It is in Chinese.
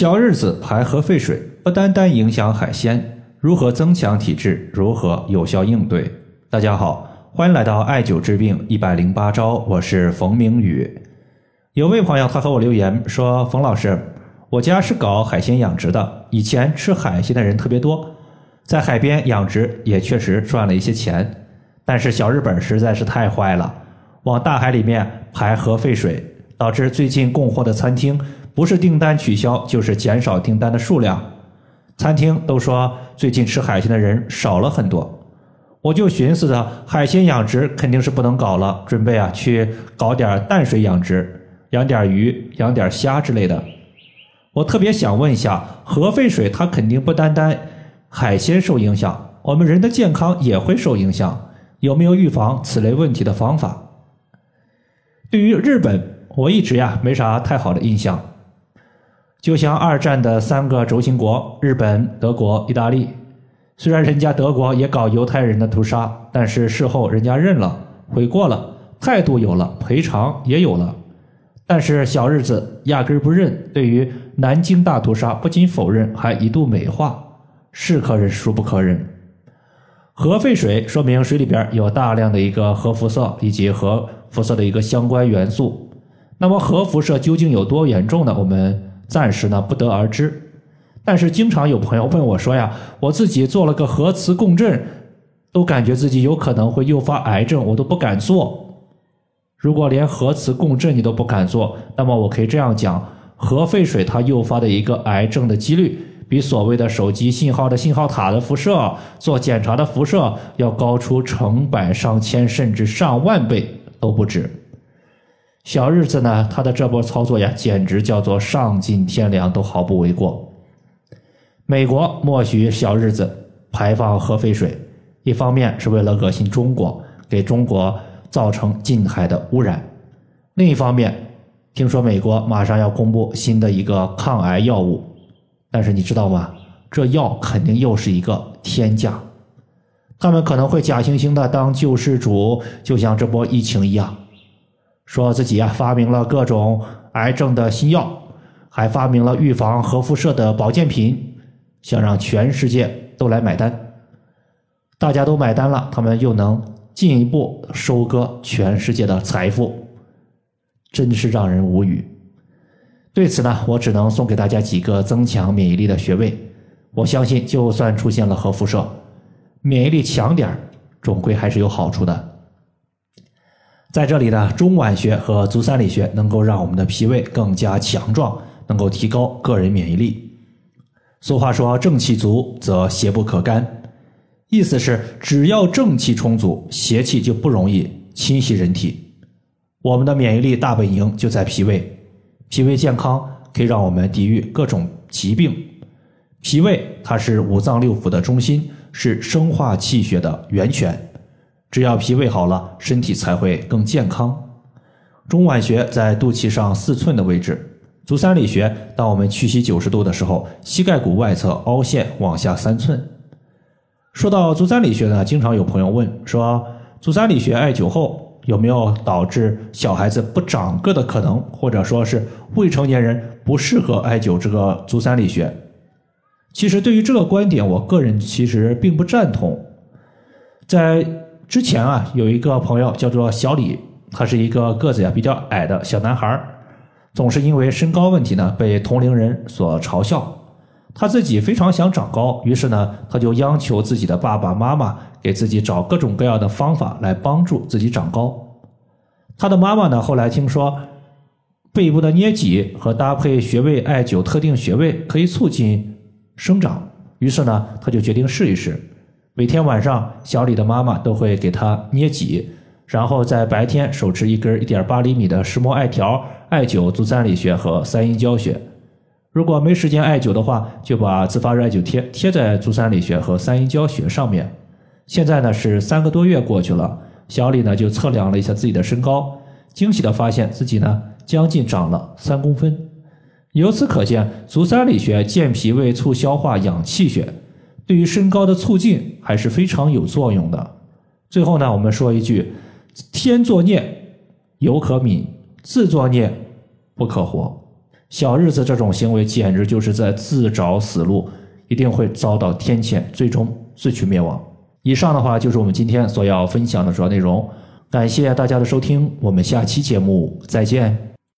小日子排核废水，不单单影响海鲜，如何增强体质？如何有效应对？大家好，欢迎来到艾灸治病一百零八招，我是冯明宇。有位朋友他和我留言说：“冯老师，我家是搞海鲜养殖的，以前吃海鲜的人特别多，在海边养殖也确实赚了一些钱，但是小日本实在是太坏了，往大海里面排核废水。”导致最近供货的餐厅不是订单取消，就是减少订单的数量。餐厅都说最近吃海鲜的人少了很多。我就寻思着海鲜养殖肯定是不能搞了，准备啊去搞点淡水养殖，养点鱼、养点虾之类的。我特别想问一下，核废水它肯定不单单海鲜受影响，我们人的健康也会受影响。有没有预防此类问题的方法？对于日本。我一直呀没啥太好的印象，就像二战的三个轴心国——日本、德国、意大利，虽然人家德国也搞犹太人的屠杀，但是事后人家认了、悔过了，态度有了，赔偿也有了。但是小日子压根不认，对于南京大屠杀不仅否认，还一度美化，是可忍孰不可忍。核废水说明水里边有大量的一个核辐射以及核辐射的一个相关元素。那么核辐射究竟有多严重呢？我们暂时呢不得而知。但是经常有朋友问我说呀，我自己做了个核磁共振，都感觉自己有可能会诱发癌症，我都不敢做。如果连核磁共振你都不敢做，那么我可以这样讲：核废水它诱发的一个癌症的几率，比所谓的手机信号的信号塔的辐射、做检查的辐射要高出成百上千甚至上万倍都不止。小日子呢，他的这波操作呀，简直叫做丧尽天良，都毫不为过。美国默许小日子排放核废水，一方面是为了恶心中国，给中国造成近海的污染；另一方面，听说美国马上要公布新的一个抗癌药物，但是你知道吗？这药肯定又是一个天价，他们可能会假惺惺的当救世主，就像这波疫情一样。说自己啊发明了各种癌症的新药，还发明了预防核辐射的保健品，想让全世界都来买单。大家都买单了，他们又能进一步收割全世界的财富，真是让人无语。对此呢，我只能送给大家几个增强免疫力的穴位。我相信，就算出现了核辐射，免疫力强点儿，总归还是有好处的。在这里呢，中脘穴和足三里穴能够让我们的脾胃更加强壮，能够提高个人免疫力。俗话说“正气足则邪不可干”，意思是只要正气充足，邪气就不容易侵袭人体。我们的免疫力大本营就在脾胃，脾胃健康可以让我们抵御各种疾病。脾胃它是五脏六腑的中心，是生化气血的源泉。只要脾胃好了，身体才会更健康。中脘穴在肚脐上四寸的位置，足三里穴，当我们屈膝九十度的时候，膝盖骨外侧凹陷往下三寸。说到足三里穴呢，经常有朋友问说，足三里穴艾灸后有没有导致小孩子不长个的可能，或者说是未成年人不适合艾灸这个足三里穴？其实对于这个观点，我个人其实并不赞同，在。之前啊，有一个朋友叫做小李，他是一个个子呀比较矮的小男孩总是因为身高问题呢被同龄人所嘲笑。他自己非常想长高，于是呢他就央求自己的爸爸妈妈给自己找各种各样的方法来帮助自己长高。他的妈妈呢后来听说背部的捏脊和搭配穴位艾灸特定穴位可以促进生长，于是呢他就决定试一试。每天晚上，小李的妈妈都会给他捏脊，然后在白天手持一根一点八厘米的石墨艾条艾灸足三里穴和三阴交穴。如果没时间艾灸的话，就把自发热艾灸贴贴在足三里穴和三阴交穴上面。现在呢是三个多月过去了，小李呢就测量了一下自己的身高，惊喜的发现自己呢将近长了三公分。由此可见，足三里穴健脾胃、促消化、养气血。对于身高的促进还是非常有作用的。最后呢，我们说一句：天作孽犹可悯，自作孽不可活。小日子这种行为简直就是在自找死路，一定会遭到天谴，最终自取灭亡。以上的话就是我们今天所要分享的主要内容，感谢大家的收听，我们下期节目再见。